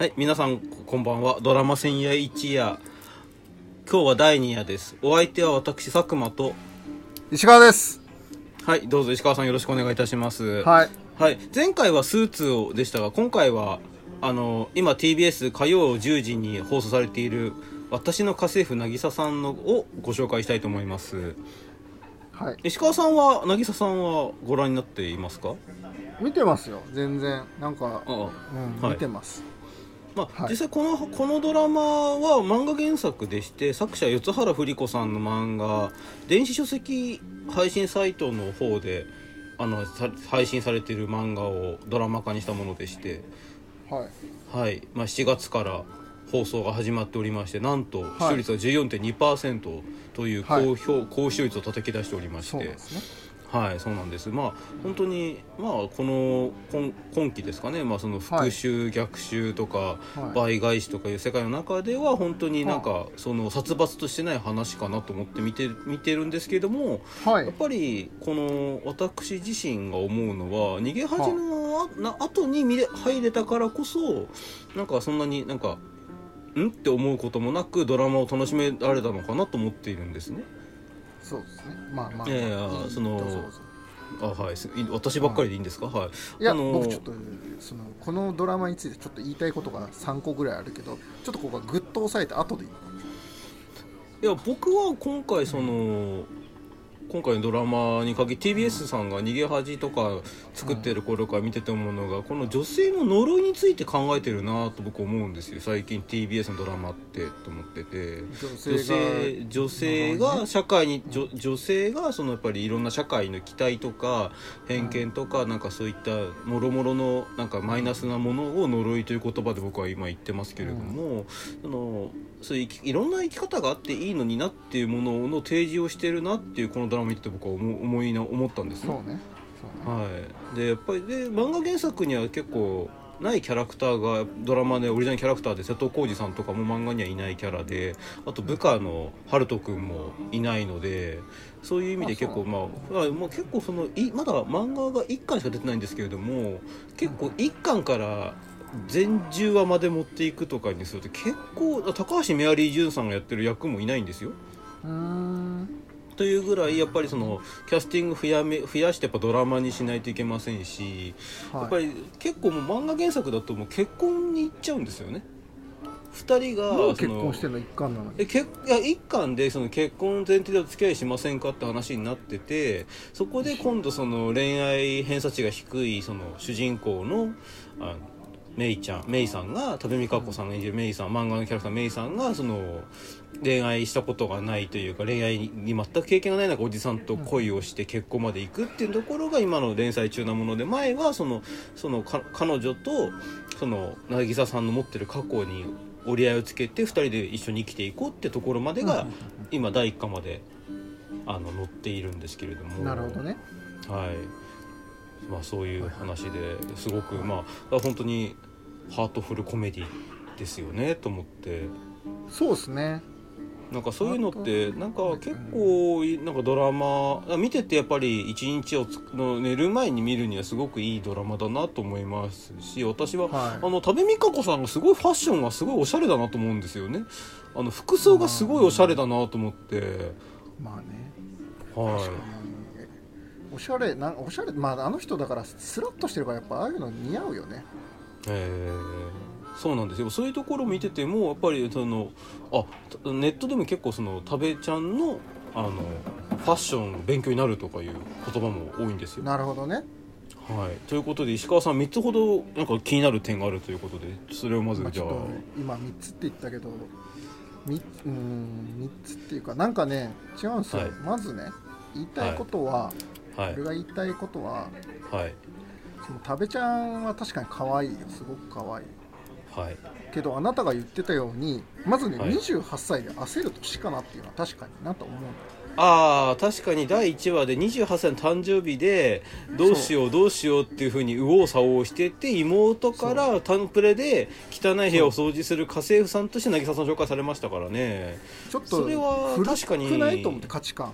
はい、皆さんこんばんは。ドラマ千夜一夜。今日は第2夜です。お相手は私、佐久間と、石川です。はい、どうぞ石川さんよろしくお願いいたします。はい。はい、前回はスーツをでしたが、今回は、あの、今 TBS 火曜10時に放送されている、私の家政婦渚さんのをご紹介したいと思います。はい。石川さんは、渚さんはご覧になっていますか？見てますよ。全然。なんか、うん、はい見てます。まあはい。実際このこのドラマは漫画原作でして作者四原振子さんの漫画電子書籍配信サイトの方であのさ配信されている漫画をドラマ化にしたものでして、はい。はい。まあ、7月から放送が始まっておりましてなんと視はい。聴率は14.2%というはい。高視聴率を叩き出しておりまして。そうですね。はいそうなんです。まあ本当にまあこの今今期ですかね、まあ、その復讐、逆襲とか、はい。倍返しとかいう世界の中では本当になんかその殺伐としてない話かなと思って見て見てるんですけれどもはい。やっぱりこの私自身が思うのは逃げ恥のあな後に見れ入れたからこそなんかそんなになんかん？って思うこともなくドラマを楽しめられたのかなと思っているんですね。そうですね。まあまあ。いやいやそのあはい私ばっかりでいいんですか？はいいや、あの僕ちょっと、その、このドラマについてちょっと言いたいことが3個ぐらいあるけど、ちょっとここがぐっと押さえて後でいい。いや僕は今回その、今回のドラマに限り TBS さんが「逃げ恥」とか作ってる頃から見てて思うのがこの女性の呪いについて考えてるなと僕思うんですよ。最近 TBS のドラマってと思ってて。女女性性女性が社会に女女性がそのやっぱりいろんな社会の期待とか偏見とかなんかそういったもろもろのなんかマイナスなものを呪いという言葉で僕は今言ってますけれども、そのそういういろんな生き方があっていいのになっていうものの提示をしてるなっていうこのドラマ見てて僕は思思いな思ったんですね。そうね。そうね。はい、でやっぱりで漫画原作には結構ないキャラクターがドラマでオリジナルキャラクターで瀬戸康史さんとかも漫画にはいないキャラであと部下の春人君もいないのでそういう意味で結構まああまあ結構そのいまだ漫画が1巻しか出てないんですけれども結構1巻から全10話まで持っていくとかにすると結構高橋メアリージュンさんがやってる役もいないんですよ。うーん。というぐらいやっぱりそのキャスティング増やめ増やしてやっぱドラマにしないといけませんし、やっぱはい。り結構もう漫画原作だともう結婚に行っちゃうんですよね2人が結婚してんの一巻なのに。えけいや一巻でその結婚前提でお付き合いしませんかって話になっててそこで今度その恋愛偏差値が低いその主人公のあメイちゃんメイさんが多部未華子さんが演じるメイさん漫画のキャラクターメイさんがその恋愛したことがないというか恋愛に全く経験がない中おじさんと恋をして結婚まで行くっていうところが今の連載中なもので前はその そのか彼女とその渚さんの持ってる過去に折り合いをつけて2人で一緒に生きていこうってところまでが今第1巻まであの載っているんですけれども。なるほどね。はい。まあそういう話ですごくまあ本当にハートフルコメディですよねと思って。そうですね。なんかそういうのってなんか結構なんかドラマあ見ててやっぱり一日をつの寝る前に見るにはすごくいいドラマだなと思いますし私は、はい。あの多部未華子さんがすごいファッションがすごいおしゃれだなと思うんですよね。あの服装がすごいおしゃれだなと思って。まあね。は確かに。おしゃれなおしゃれまああの人だからスラッとしてるからやっぱああいうの似合うよね。いえーそうなんですよ。そういうところを見ててもやっぱりそのあネットでも結構その多部ちゃんのあのファッション勉強になるとかいう言葉も多いんですよ。なるほどね。はい、ということで石川さん3つほどなんか気になる点があるということでそれをまずじゃあ。今3つって言ったけどみうん3つっていうかなんかね違うんですよ、はい。まずね言いたいことは、はい。俺が言いたいことははいその食べちゃんは確かに可愛いよ。すごく可愛い。はい。けどあなたが言ってたようにまずね、はい。28歳で焦る年かなっていうのは確かになと思うああ確かに。第1話で28歳の誕生日でどうしようどうしようっていうふうに右往左往してて妹からタンプレで汚い部屋を掃除する家政婦さんとして渚さん紹介されましたからね。ちょっとそれは古確かに。くないと思って価値観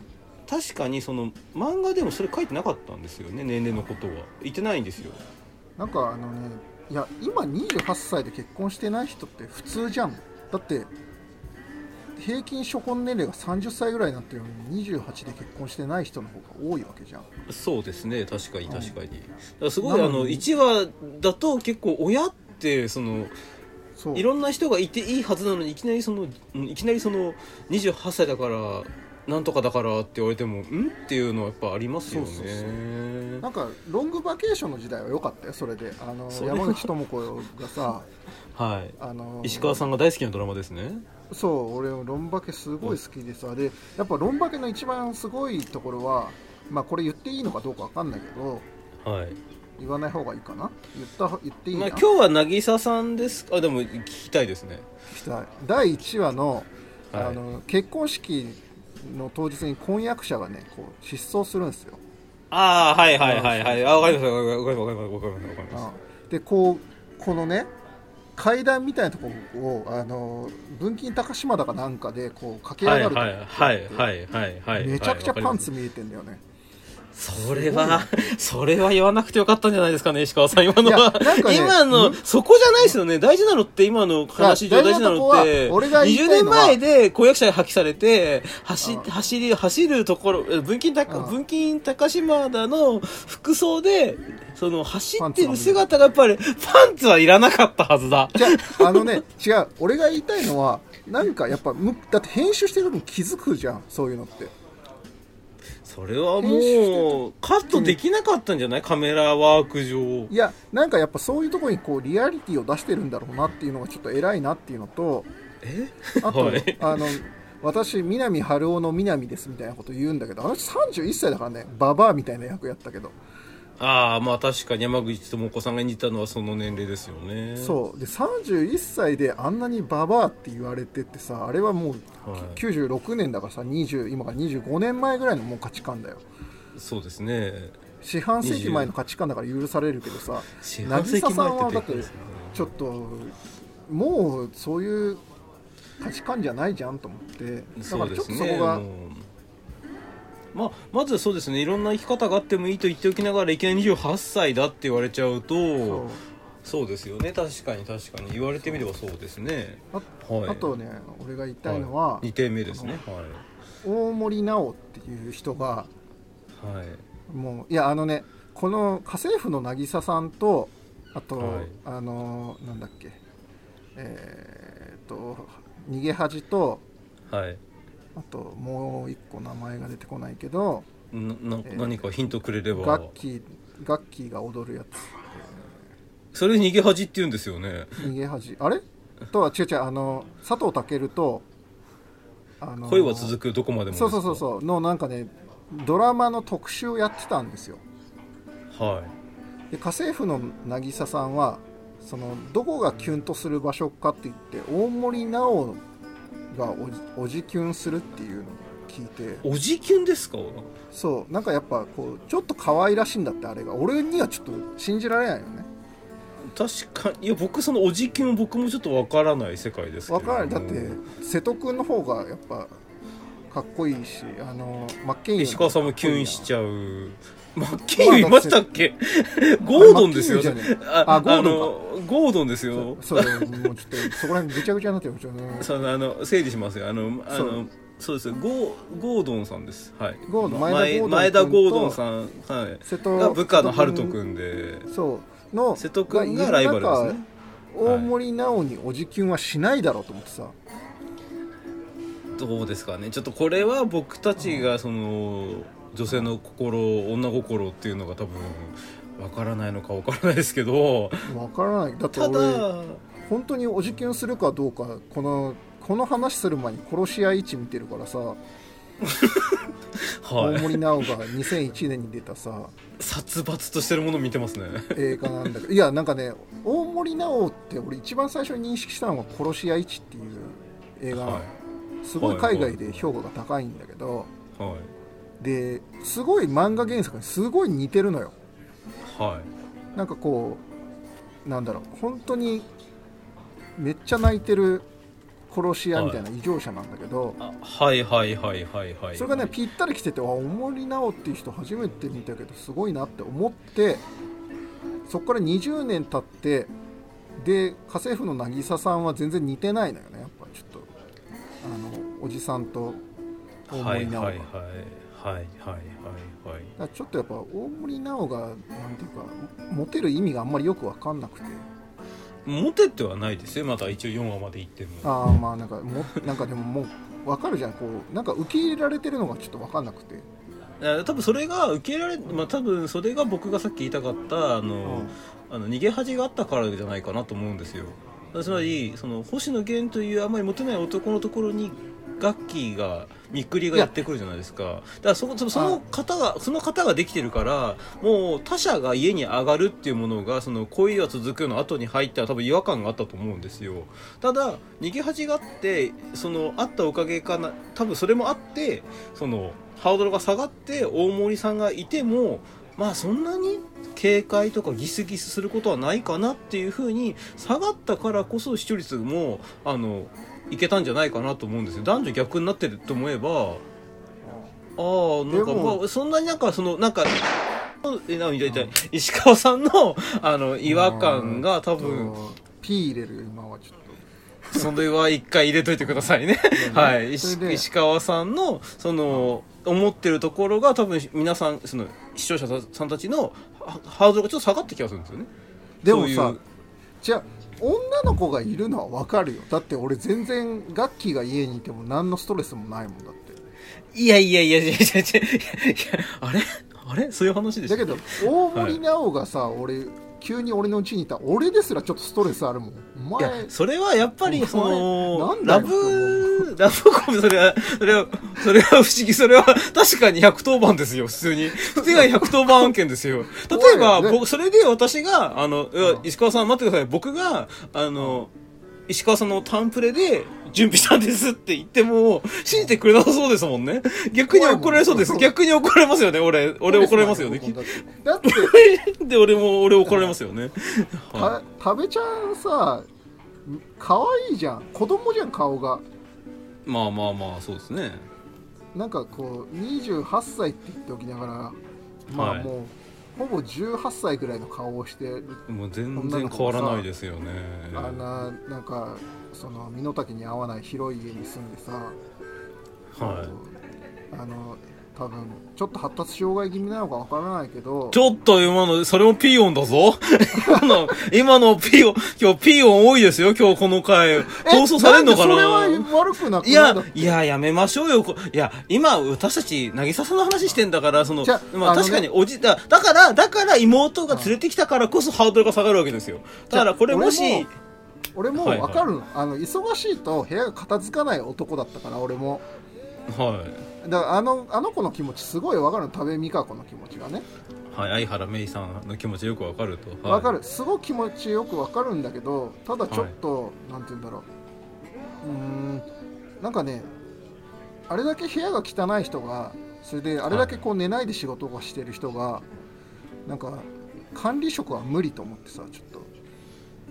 確かにその漫画でもそれ書いてなかったんですよね年齢のことは。言ってないんですよ。なんかあのねいや今28歳で結婚してない人って普通じゃん。だって平均初婚年齢が30歳ぐらいになってるのに28で結婚してない人の方が多いわけじゃん。そうですね。確かにうん。確かに、だからすごいあのなのに1話だと結構親ってそのいろんな人がいていいはずなのにいきなりそのうんいきなりその28歳だからなんとかだからって言われてもん？っていうのはやっぱありますよね。そうそうそなんかロングバケーションの時代は良かったよそれで。あの山口智子がさ はい。あの石川さんが大好きなドラマですね。そう俺ロンバケすごい好きでさでやっぱロンバケの一番すごいところはまあこれ言っていいのかどうかわかんないけどはい。言わない方がいいかな？言った言っていいな、まあ、今日は渚さんですあでも聞きたいですね。聞きたい。第1話の,、はい。あの結婚式の当日に婚約者がねこう失踪するんですよ。ああはいはいはいはい。あわかりますわかりますわかりますわかりますでこうこのね階段みたいなところをあの文金高島だかなんかでこう駆けはい上がるはいはいはいはいはいめちゃくちゃパンツはい見えてんだよねそれはそれは言わなくてよかったんじゃないですかね石川さん今のは。ね今のん？そこじゃないですよね。大事なのって今の話上大事なのって大事なとこは俺が言い20たいのは。年前で婚約者が破棄されて走うん走り走るところえ文金高うん。文金高島田の服装でその走ってる姿がやっぱりパンツはいらなかったはずだ。じゃああのね違う。俺が言いたいのはなんかやっぱむだって編集してる時に気づくじゃんそういうのってそれはもうカットできなかったんじゃない？カメラワーク上。いやなんかやっぱそういうところにこうリアリティを出してるんだろうなっていうのがちょっと偉いなっていうのとえ？あと、はい。あの私南春夫の南ですみたいなこと言うんだけどあの人31歳だからねババアみたいな役やったけど、ああまあ確かに山口智子さんが似たのはその年齢ですよね。そう。で31歳であんなにババアって言われてってさあれはもうはい。96年だからさ20今から25年前ぐらいのもう価値観だよ。そうですね。四半世紀前の価値観だから許されるけどさ渚さん前はだってちょっともうそういう価値観じゃないじゃんと思って。だからちょっとそこがまあ、まずそうですねいろんな生き方があってもいいと言っておきながらいきなり28歳だって言われちゃうとそうですよね。確かに確かに。言われてみればそうですね。あ,、はい。あとね俺が言いたいのは、2点目ですね。大森直っていう人がはいはい。もういやあのねこの家政婦の渚さんとあと、はい。あのなんだっけ。えーっと逃げ恥とはいあともう一個名前が出てこないけどななえー何かヒントくれれば。ガッキーガッキーが踊るやそれ逃げ恥って言うんですよね。つ逃げ恥。あれ？とは違う違うあの佐藤健とあの恋は続くどこまでもそうそうそうそうのなんかねドラマの特集をやってたんですよ。はい。で家政婦の渚さんはそのどこがキュンとする場所かって言って大森直がおじキュンするっていうのを聞いて。おじキュンですか？そうなんかやっぱこうちょっと可愛らしいんだってあれが俺にはちょっと信じられないよね。確かに。いや僕そのおじキュン僕もちょっとわからない世界ですけど。わかる。だって瀬戸君の方がやっぱかっこいいしあのマッケン石川さんもキュンしちゃうマッケンまあユーいましたっけ？ゴードンですよ。ああゴードンゴードンですよ。そうもうちょっとそこら辺ぐちゃぐちゃになってるちょっとね。そのあの整理しますよ。あのあのそう。ですよ。ゴーゴードンさんです。はい。ゴードンま前前田ゴードンさん。はい。瀬戸が部下のハルト君で。そう。の瀬戸君がライバルですね。大森直におじキュンはしないだろうと思ってさ、どうですかね。ちょっとこれは僕たちがその女性の心女心っていうのが多分わからないのかわからないですけどわからない。だってた俺だ本当におじキュンするかどうかこのこの話する前に殺し屋位置見てるからさ、はい。大森直が2001年に出たさ。殺伐としてるものを見てますね。映画なんだけど。いやなんかね大森直って俺一番最初に認識したのが「殺し屋市」っていう映画。はすごい海外で評価が高いんだけど、いはいですごい漫画原作にすごい似てるのよ。はい。なんかこうなんだろう本当にめっちゃ泣いてる殺し屋みたいな異常者なんだけど、あはいはいはいはいはい。それがねぴったり来ててあ大森直っていう人初めて見たけどすごいなって思ってそこから20年経ってで家政婦の渚さんは全然似てないのよね。やっぱちょっとあのおじさんと大はい森直が、はいはいはいはいはいはいだからちょっとやっぱ大森直がなんていうかモテる意味があんまりよく分かんなくて。モテてはないですよ。まだ一応4話まで行っても。ああまあなんかもなんかでももう分かるじゃん。こうなんか受け入れられてるのがちょっと分かんなくて、あ多分それが受け入れられまあ多分それが僕がさっき言いたかったあの、あの逃げ恥があったからじゃないかなと思うんですよ。つまりその星野源というあまりモテない男のところにガッキーがみっくりがやってくるじゃないですか。だからそこそその方がその方ができてるからもう他者が家に上がるっていうものがその恋が続くの後に入ったら多分違和感があったと思うんですよ。ただ逃げ恥があってそのあったおかげかな多分それもあってそのハードルが下がって大森さんがいてもまあそんなに警戒とかギスギスすることはないかなっていうふうに下がったからこそ視聴率もあのいけたんじゃないかなと思うんですよ男女逆になってると思えばああなんかまあそんなになんかそのなんか石川さんのあの違和感が多分うん P 入れるよ今はちょっとそれは一回入れといてくださいね。はい。石川さんの、その、思ってるところが多分皆さん、その、視聴者さんたちのハハードルがちょっと下がった気がするんですよね。でもさじゃあ女の子がいるのは分かるよ。だって俺全然ガッキーが家にいても何のストレスもないもんだって。いやいやいやいやいやいやいやあれ？あれ？そういう話でしただけど大森直がさ、俺急に俺の家にいた俺ですらちょっとストレスあるもん。おいや前、それはやっぱり、そのラブ、ラブコメ、それは、それは、それは不思議、それは確かに110番ですよ、普通に。普通が110番案件ですよ。例えば、ね僕、それで私が、あの、石川さん待ってください。僕が、あの、石川さんのタンプレで準備したんですって言っても、信じてくれなさそうですもんね。逆に怒られそうです。逆に怒られますよね、俺。俺怒られますよね。だって で、俺も、俺怒られますよね。食べちゃんさ可愛いじゃん子供じゃん顔がいまあまあまあ、そうですね。なんかこう28歳って言っておきながらまあはいもう、ほぼ18歳ぐらいの顔をしてるもう全然変わらないですよね。あんななんかその身の丈に合わない広い家に住んでさ、はい。あの多分ちょっと発達障害気味なのかわからないけどちょっと今の、それもピー音だぞ 今の、今のピー音、今日ピー音多いですよ、今日この回。放送されんのかな？それは悪くなくないいやいや、やめましょうよ。こいや、今、私たち、渚さんの話してんだから、そのまあ確かに、おじ、だだから、だから妹が連れてきたからこそハードルが下がるわけですよ。だから、これもし、じゃあ俺もはいはい分かるの,、あの忙しいと部屋が片付かない男だったから俺もはい。だからあのあの子の気持ちすごい分かるの多部未華子の気持ちがね。はい、相原芽衣さんの気持ちよくわかると。分はい。かる。すごい気持ちよく分かるんだけどただちょっと、なんて言うんだろう。うーんなんかねあれだけ部屋が汚い人がそれであれだけこう寝ないで仕事をしてる人がなんか管理職は無理と思ってさちょっと。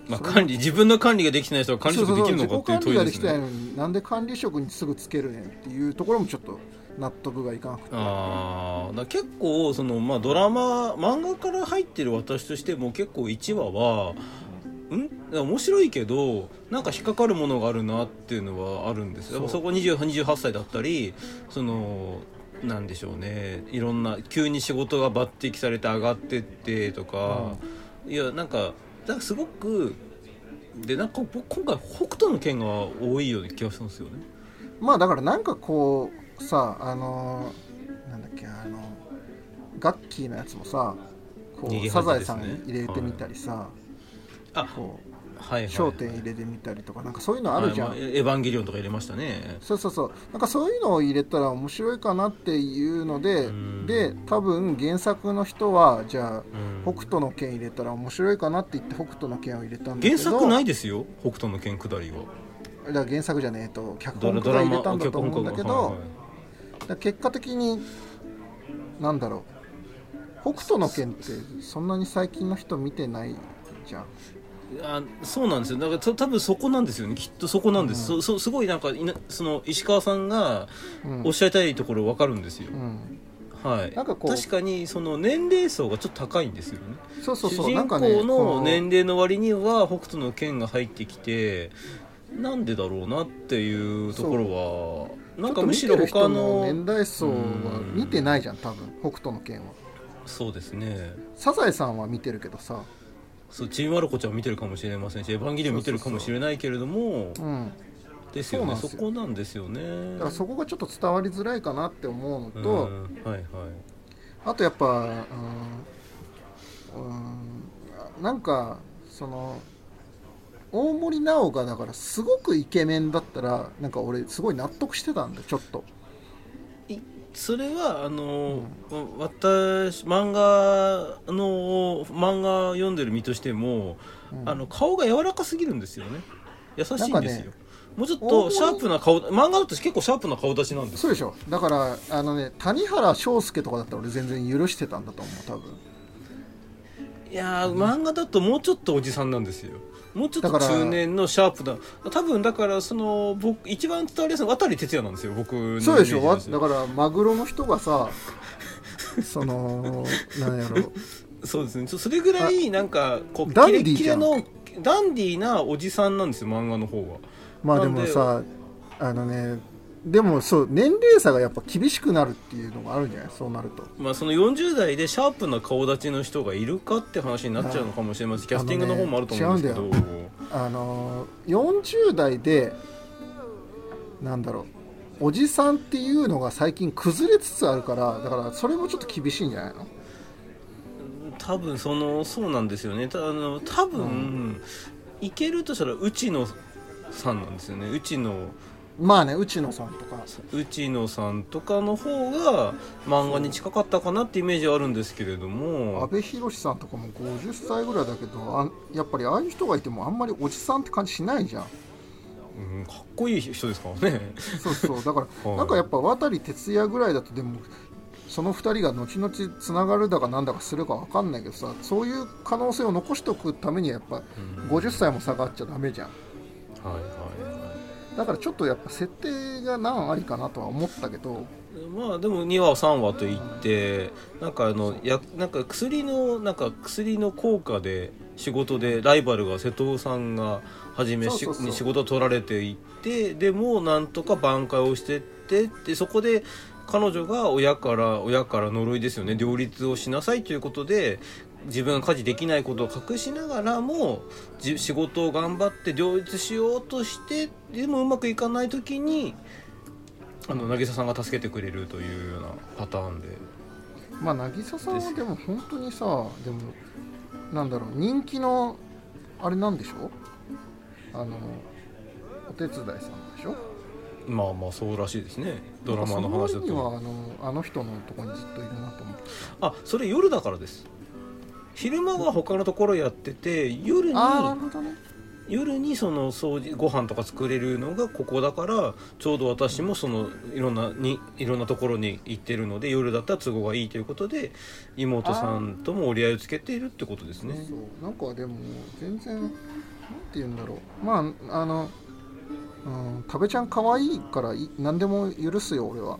まあ、管理、自分の管理ができてない人は管理職できるのかっていう問いですそうそうそう自己管理ができてないね。のになんで管理職にすぐつけるねんっていうところもちょっと納得がいかなくて。ああ、だ結構そのまあドラマ漫画から入ってる私としても結構1話はん？面白いけどなんか引っかかるものがあるなっていうのはあるんです。よ。やっぱそこ20 28歳だったりそのなんでしょうね。いろんな急に仕事が抜擢されて上がってってとか、いやなんかなんかすごくでなんか僕今回北斗の剣が多いような気がしたんですよね。まあだからなんかこうさあのーなんだっけあのガッキーのやつもさこうサザエさん入れてみたりさ、あこはい、はい、う焦点入れてみたりとかなんかそういうのあるじゃん、はいまあエヴァンゲリオンとか入れましたね。そうそうそう。なんかそういうのを入れたら面白いかなっていうのでうん。で多分原作の人はじゃあうん。北斗の拳入れたら面白いかなって言って北斗の拳を入れたんだけど。原作ないですよ？北斗の拳下りは。だから原作じゃねえと脚ドラ本家が入れたんだと思うんだけど、はいはい結果的になんだろう北斗の拳ってそんなに最近の人見てないじゃん。あそうなんですよ。だからた多分そこなんですよね。きっとそこなんです、うん。そそすごいなんかいなその石川さんがうん。おっしゃりたいところ分かるんですよ、うん。はい、なんかこう確かにその年齢層がちょっと高いんですよね。そうそうそう。主人公のこ年齢の割には北斗の剣が入ってきてなんでだろうなっていうところはなんかむしろ他の年代層は見てないじゃん多分北斗の拳は。そうですね。サザエさんは見てるけどさ。そうちびまる子ちゃんも見てるかもしれませんし「エヴァンゲリオン」見てるかもしれないけれども。うん。ですよね。そこなんですよね。だからそこがちょっと伝わりづらいかなって思うのうん。と、はいはい。あとやっぱうんうんなんかその大森直がだからすごくイケメンだったらなんか俺すごい納得してたんだよちょっと。それはあの、私漫画の漫画読んでる身としても、うん。あの顔が柔らかすぎるんですよね。優しいんですよ、ねもうちょっとシャープな顔漫画だと結構シャープな顔立ちなんですそうでしょ。だからあのね谷原章介とかだったら俺全然許してたんだと思う多分。いやー漫画だともうちょっとおじさんなんですよもうちょっと中年のシャープな多分だからその僕一番伝わりやすいのは渡哲也なんですよ僕のそうでしょ。だからマグロの人がさ そのなんやろ。そうですね。そそれぐらいなんかこうダンキレデキレのダンディーなおじさんなんですよ漫画の方は。まあでもさあのねでもそう年齢差がやっぱ厳しくなるっていうのがあるんじゃない？そうなると。まあその40代でシャープな顔立ちの人がいるかって話になっちゃうのかもしれません。キャスティングの方もあると思うんですけど、あのねあの40代でなんだろうおじさんっていうのが最近崩れつつあるからだからそれもちょっと厳しいんじゃないの？多分そのそうなんですよね。たあの多分、いけるとしたら内野さんなんですよね。内野まあね内野さんとか。内野さんとかの方が漫画に近かったかなってイメージはあるんですけれども。阿部寛さんとかも50歳ぐらいだけどあやっぱりああいう人がいてもあんまりおじさんって感じしないじゃん。うん、かっこいい人ですからね。そうそう。だから はい。なんかやっぱ渡哲也ぐらいだとでもその2人が後々つながるだかなんだかするか分かんないけどさそういう可能性を残しておくためにはやっぱうん。50歳も下がっちゃダメじゃん。はいはいはいだからちょっとやっぱ設定が何ありかなとは思ったけど。まあでも2話3話といってなんかあのやなんか薬のなんか薬の効果で仕事でライバルが瀬戸さんが初め仕事を取られていってでもなんとか挽回をしてってでそこで彼女が親から親から呪いですよね。両立をしなさいということで自分が家事できないことを隠しながらもじ仕事を頑張って両立しようとしてでもうまくいかない時にあの渚さんが助けてくれるというようなパターンで。まあ渚さんはでも本当にさでもなんだろう人気のあれなんでしょ？あのお手伝いさんでしょ？まあまあそうらしいですね。ドラマの話だそのはとあのあの人のとこにずっといるなと思って。あそれ夜だからです昼間は他のところやってて夜にね。夜にその掃除ご飯とか作れるのがここだからちょうど私もそのいろんなにいろんなところに行ってるので夜だったら都合がいいということで妹さんとも折り合いをつけているってことですね。そう。なんかでも全然なんて言うんだろう。まああのうん食べちゃん可愛いからい何でも許すよ俺は。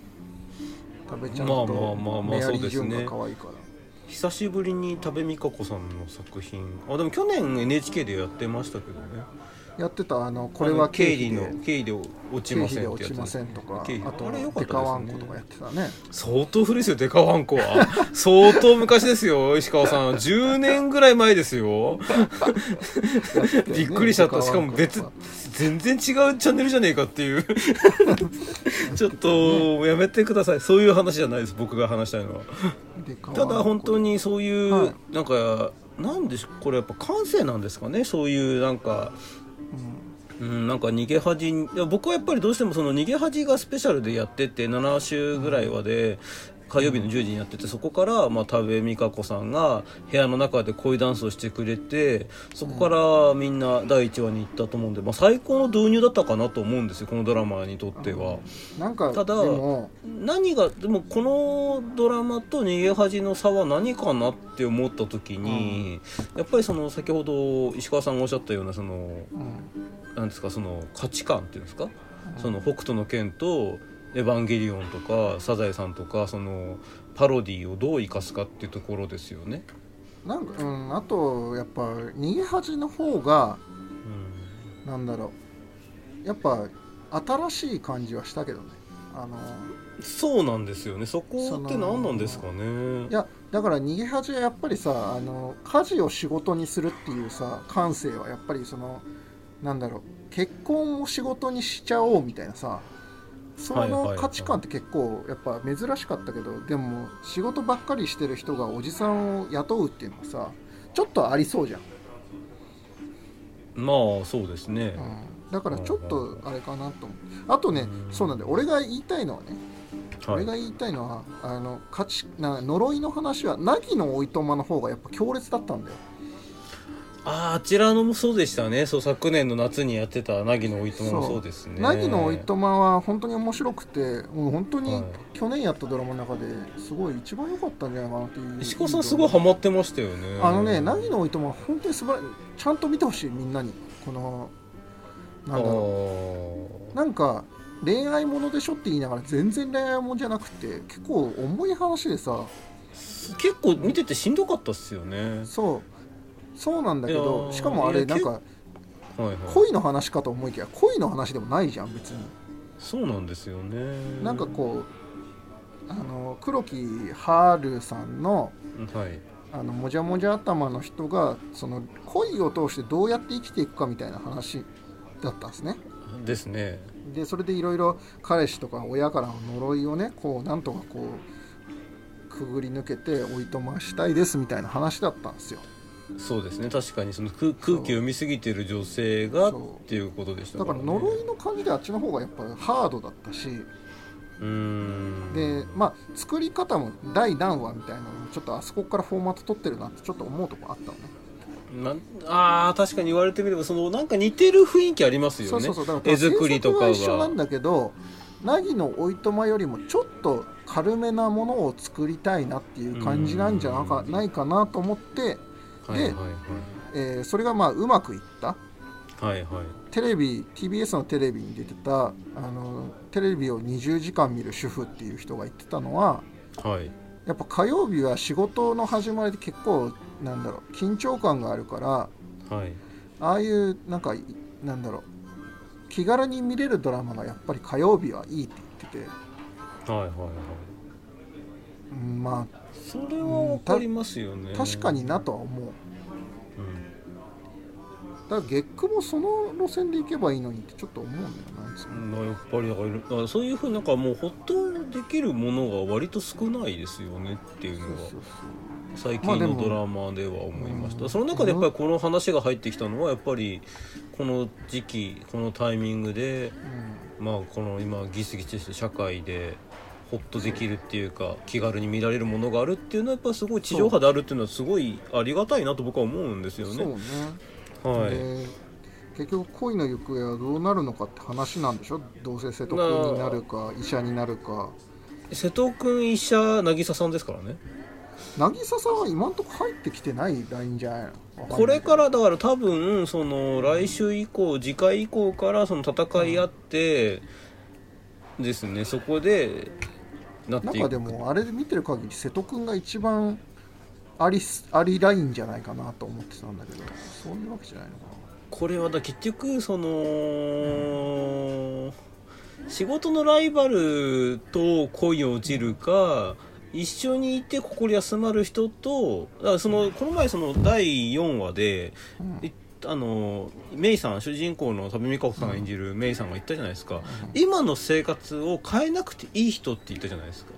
食べちゃんまあまあとまあまあメアリー・ジュンそうですね。が可愛いから久しぶりに多部未華子さんの作品。あでも去年 NHK でやってましたけどね。やってたあのこれは経費で。の経費で落ち経ませんってやつませんとかあとデカワンコとかやってたね。相当古いですよデカワンコは。相当昔ですよ石川さん。10年ぐらい前ですよ。びっくりしちゃった。しかも別全然違うチャンネルじゃねえかっていう。ちょっとやめてください。そういう話じゃないです僕が話したいのは。ただ本当にそういう、はい。なんかなんでしょうこれやっぱ感性なんですかね。そういうなんかうん、なんか逃げ恥僕はやっぱりどうしてもその逃げ恥がスペシャルでやってて7週ぐらいはで火曜日の10時にやっててそこからまあ多部未華子さんが部屋の中で恋ダンスをしてくれてそこからみんな第1話に行ったと思うんで、まあ、最高の導入だったかなと思うんですよこのドラマにとっては。なんかただ何がでもこのドラマと逃げ恥の差は何かなって思った時に、やっぱりその先ほど石川さんがおっしゃったようなそのうん。なんですかその価値観っていうんですか、その北斗の拳とエヴァンゲリオンとかサザエさんとかそのパロディをどう生かすかっていうところですよね。なんかうんあとやっぱ逃げ恥の方がうん。なんだろう。やっぱ新しい感じはしたけどね。あのそうなんですよね。そこそっての何なんですかね。いやだから逃げ恥はやっぱりさあの家事を仕事にするっていうさ感性はやっぱりそのなんだろう。結婚を仕事にしちゃおうみたいなさその価値観って結構やっぱ珍しかったけどでも仕事ばっかりしてる人がおじさんを雇うっていうのはさちょっとありそうじゃん、まあそうですね、うん、だからちょっとあれかなと思う。あとねうん。そうなんだよ。俺が言いたいのはねはい。俺が言いたいのはあの価値な呪いの話は凪のおいとまの方がやっぱ強烈だったんだよあーあちらのもそうでしたね。そう昨年の夏にやってた凪のおいとまもそう。ですね。凪のおいとまは本当に面白くてもう本当にはい。去年やったドラマの中ですごい一番良かったんじゃないかなっていう石川さんすごいハマってましたよね。あのね凪のおいとまは本当に素晴らちゃんと見てほしいみんなに。このなんだろあうなんか恋愛ものでしょって言いながら全然恋愛ものじゃなくて結構重い話でさ。ー結構見ててしんどかったっすよね。そうそうなんだけいやーどしかもあれなんかはいはい。恋の話かと思いきや恋の話でもないじゃん別に。そうなんですよね。なんかこうあの黒木春さんのはい。あのもじゃもじゃ頭の人がその恋を通してどうやって生きていくかみたいな話だったんですね。ですね。でそれでいろいろ彼氏とか親からの呪いをねこうなんとかこうくぐり抜けておいとましたいですみたいな話だったんですよそうですね。確かにその空空気を読みすぎてる女性がっていうことでしただからから、ね、呪いの感じであっちの方がやっぱハードだったし。うーん。でまあ作り方も第何話みたいなのもちょっとあそこからフォーマット取ってるなってちょっと思うとこあったのね。なんあー確かに言われてみればそのなんか似てる雰囲気ありますよね。そうそうそう。だから絵作りとかは。一緒なんだけど凪のおいとまよりもちょっと軽めなものを作りたいなっていう感じなんじゃないかなと思って、はいはいえーそれがまあうまくいった。はいはい。はいテレビ TBS のテレビに出てたあのテレビを20時間見る主婦っていう人が言ってたのははい。やっぱ火曜日は仕事の始まりで結構なんだろう緊張感があるからはい。ああいうなんかいなんだろう気軽に見れるドラマがやっぱり火曜日はいいって言ってて、はいはいはい。うんまそれはわかりますよね。あ確かになとは思う。うん。だから月9もその路線で行けばいいのにってちょっと思うんだよなそのまあやっぱりだからそういうふうになんかもうほっとできるものが割と少ないですよねっていうのがそうそうそう。最近のドラマでは思いました、うんその中でやっぱりこの話が入ってきたのはやっぱりこの時期このタイミングでまあこの今ギスギスした社会でホッとできるっていうか気軽に見られるものがあるっていうのはやっぱすごい地上波であるっていうのはすごいありがたいなと僕は思うんですよね。ね、はい、で結局恋の行方はどうなるのかって話なんでしょ？どうせ瀬戸君になるか医者になるか。瀬戸君医者渚さんですからね。渚さんは今んとこ入ってきてないラインじゃないの？これからだから多分その来週以降次回以降からその戦い合ってですねそこでなっていく。でもあれで見てる限り瀬戸君が一番ありすありラインじゃないかなと思ってたんだけどそういうわけじゃないのかこれはだ結局その仕事のライバルと恋を落ちるか一緒にいて心休まる人とだからそのこの前その第4話でな、うん。いあのメイさん主人公の多部未華子さんが演じるメイさんが言ったじゃないですか、今の生活を変えなくていい人って言ったじゃないですか。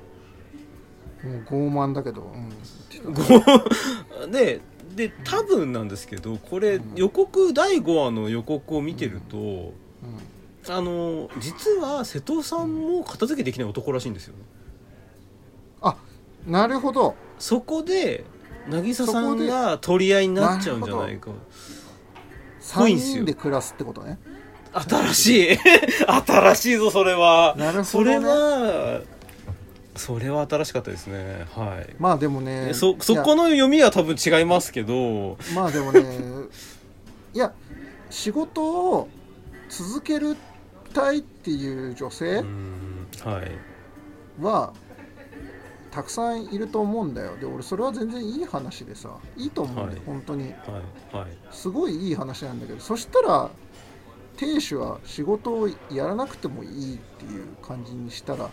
もう傲慢だけど、うん。でで多分なんですけどこれうん。予告第5話の予告を見てると、うん。あの実は瀬戸さんも片付けできない男らしいんですよね。あなるほど。そこで渚さんが取り合いになっちゃうんじゃないか3んすよ人で暮らすってことね。新しい。新しいぞそれは。なるそれほどね。はそれは新しかったですね。はい。まあでもねそそこの読みは多分違いますけど。まあでもね いや仕事を続けるたいっていう女性うんはい。はたくさんいると思うんだよ。で俺それは全然いい話でさいいと思うんだよ、はい。本当に。はいはい。すごいいい話なんだけどそしたら亭主は仕事をやらなくてもいいっていう感じにしたら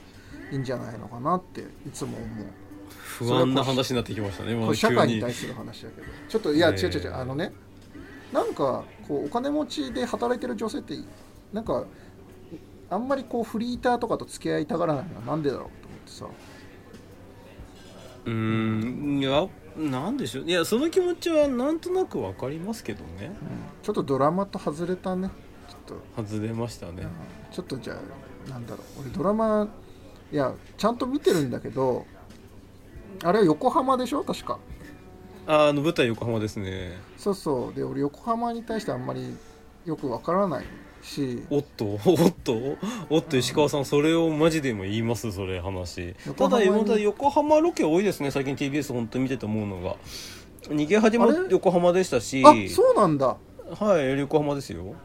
いいんじゃないのかなっていつも思う。不安な話になってきましたねこもうれ社会に急対する話だけど。ちょっといや違う違う違うあのねなんかこうお金持ちで働いてる女性ってなんかあんまりこうフリーターとかと付き合いたがらないのはなんでだろうと思ってさうーん。いやなんでしょう。いやその気持ちはなんとなくわかりますけどね。ちょっとドラマと外れたね。ちょっと外れましたね。ちょっとじゃあなんだろう。俺ドラマいやちゃんと見てるんだけどあれは横浜でしょ？確か。ああの舞台横浜ですね。そうそう。で俺横浜に対してあんまりよくわからないし。おっとおっとおっと石川さんそれをマジでも言いますそれ話。ただ横浜に。まだ横浜ロケ多いですね最近 TBS 本当に見てて思うのが。逃げ恥もあれ？横浜でしたし。あそうなんだ。はい横浜ですよ。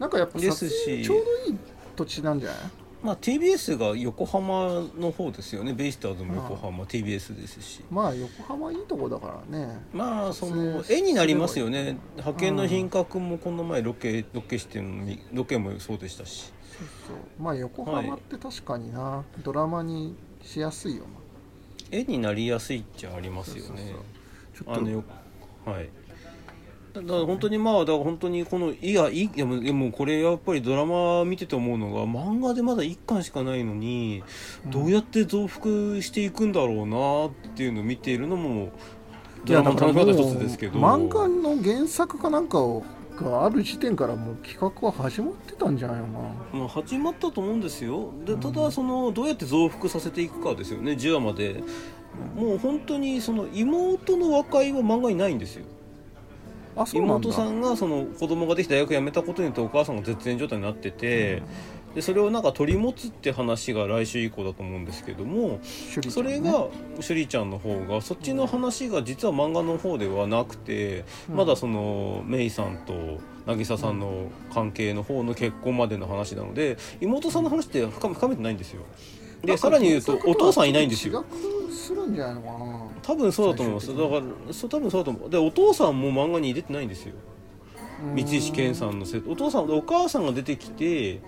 なんかやっぱちょうどいい土地なんじゃない？まあ TBS が横浜の方ですよね。ベイスターズも横浜 TBS ですし。まあ横浜いいとこだからね。まあそ撮の影絵になりますよね。派遣の品格もこの前ロケロケしてるのにロケもそうでしたし。そうそう。まあ横浜って確かにな、ドラマにしやすいよな。絵になりやすいっちゃありますよね。ちょっとあのよはいだだから本当にまあだから本当にこのいやいいでもでもこれやっぱりドラマ見てて思うのが漫画でまだ1巻しかないのにどうやって増幅していくんだろうなっていうのを見ているのもドラマの楽しみ方一つですけど。漫画の原作かなんかをがある時点からもう企画は始まってたんじゃないのかな。まあ、始まったと思うんですよ。でただそのどうやって増幅させていくかですよね10話まで。もう本当にその妹の和解は漫画にないんですよ妹さんがその子供ができて大学辞めたことによってお母さんが絶縁状態になってて、でそれをなんか取り持つって話が来週以降だと思うんですけどもね。それが趣里ちゃんの方がそっちの話が実は漫画の方ではなくて、うん。まだそのメイさんと渚さんの関係の方の結婚までの話なので妹さんの話って深めてないんですよ。でさらに言うとお父さんいないんですよ。するんじゃないのかな。多分そうだと思います。だからそう多分そうだと思う。でお父さんも漫画に出てないんですよ。うん。三石健さんのせお父さんお母さんが出てきてうん。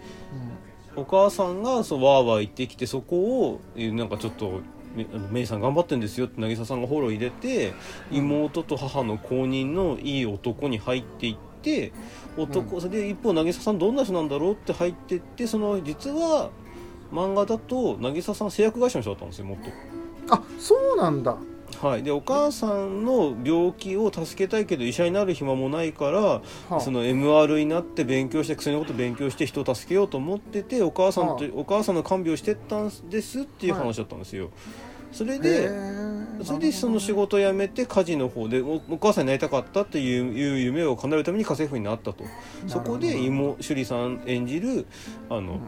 お母さんがそうわーわー言ってきてそこをえなんかちょっとめあのメイさん頑張ってんですよって渚さんがフォロー入れて妹と母の公認のいい男に入っていって男、それで一方渚さんどんな人なんだろうって入ってってその実は漫画だと渚さん。製薬会社の人だったんですよもっと。あそうなんだ。はい、でお母さんの病気を助けたいけど医者になる暇もないからはあ。その MR になって勉強して薬のこと勉強して人を助けようと思っててお母さんと、はお母さんの看病してったんですっていう話だったんですよ。それへでーそれでその仕事を辞めて家事の方でおお母さんになりたかったっていう夢を叶えるために家政婦になったと。そこで妹趣里さん演じるあの、うん。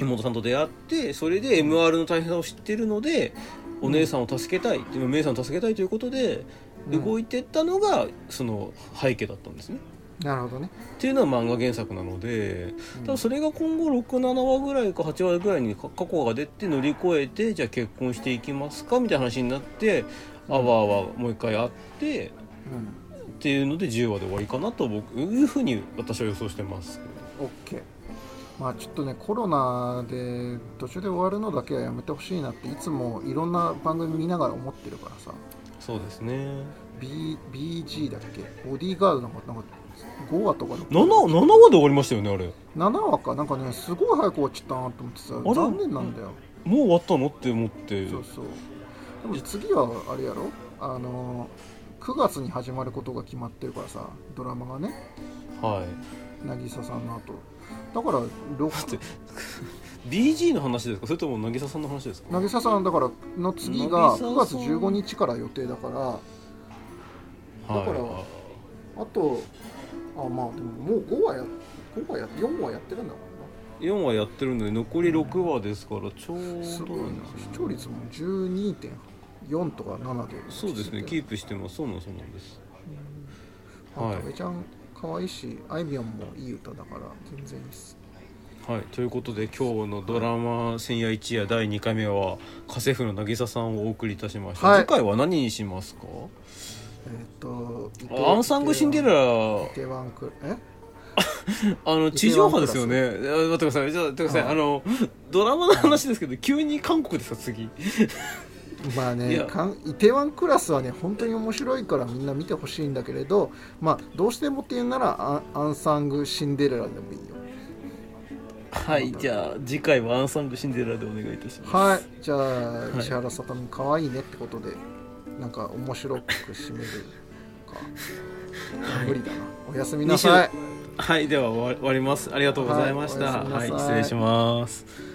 妹さんと出会ってそれで MR の大変さを知ってるのでお姉さんを助けたいでも姉さんを助けたいということでうん。動いてったのがその背景だったんですね。なるほどね。っていうのは漫画原作なのでうん。ただそれが今後67話ぐらいか8話ぐらいにか過去が出て乗り越えてじゃあ結婚していきますかみたいな話になってあわあわもう一回会ってうん。っていうので10話で終わりかなと僕いうふうに私は予想してます。OK まあちょっとねコロナで途中で終わるのだけはやめてほしいなっていつもいろんな番組見ながら思ってるからさ。そうですね。B BG だっけ？ボディーガードなんかなんか5話とかで 7, 7話で終わりましたよねあれ。7話か。なんかねすごい早く終わっちゃったなと思ってされ？残念なんだよ。もう終わったのって思って。そうそう。でも次はあれやろ？あの9月に始まることが決まってるからさドラマがね。はい。渚さんの後だから6 BG の話ですか？それとも渚さんの話ですか？渚さんだからの次が渚さん。9月15日から予定だからだからはあとあまあでももう5話や5話や4話やってるんだもい、4話やってるので残り6話ですからちょうどんなすごいな。視聴率も12.4とか7でそうですね。キーープしてます。そうなんそうなんですプはい。阿部ちゃん可愛いしあいみょんもいい歌だから全然いいっす。はい、ということで今日のドラマ「千夜一夜」第2回目は家政婦の渚さんをお送りいたしました、はい。次回は何にしますか？えっ、とアンサング・シンデレラ。え？あの地上波ですよね。あ待ってください。じゃあ待ってください。あのドラマの話ですけど急に韓国ですか次？まあねかんイテワンクラスはね本当に面白いからみんな見てほしいんだけれどまあどうしてもっていうならアンアンサング・シンデレラでもいいよ。はいじゃあ次回はアンサング・シンデレラでお願いいたします。はいじゃあい。石原さとみかわいいねってことでなんか面白く締めるか、はい。無理だな。おやすみなさい。はいでは終わります。ありがとうございました。はい。はい失礼します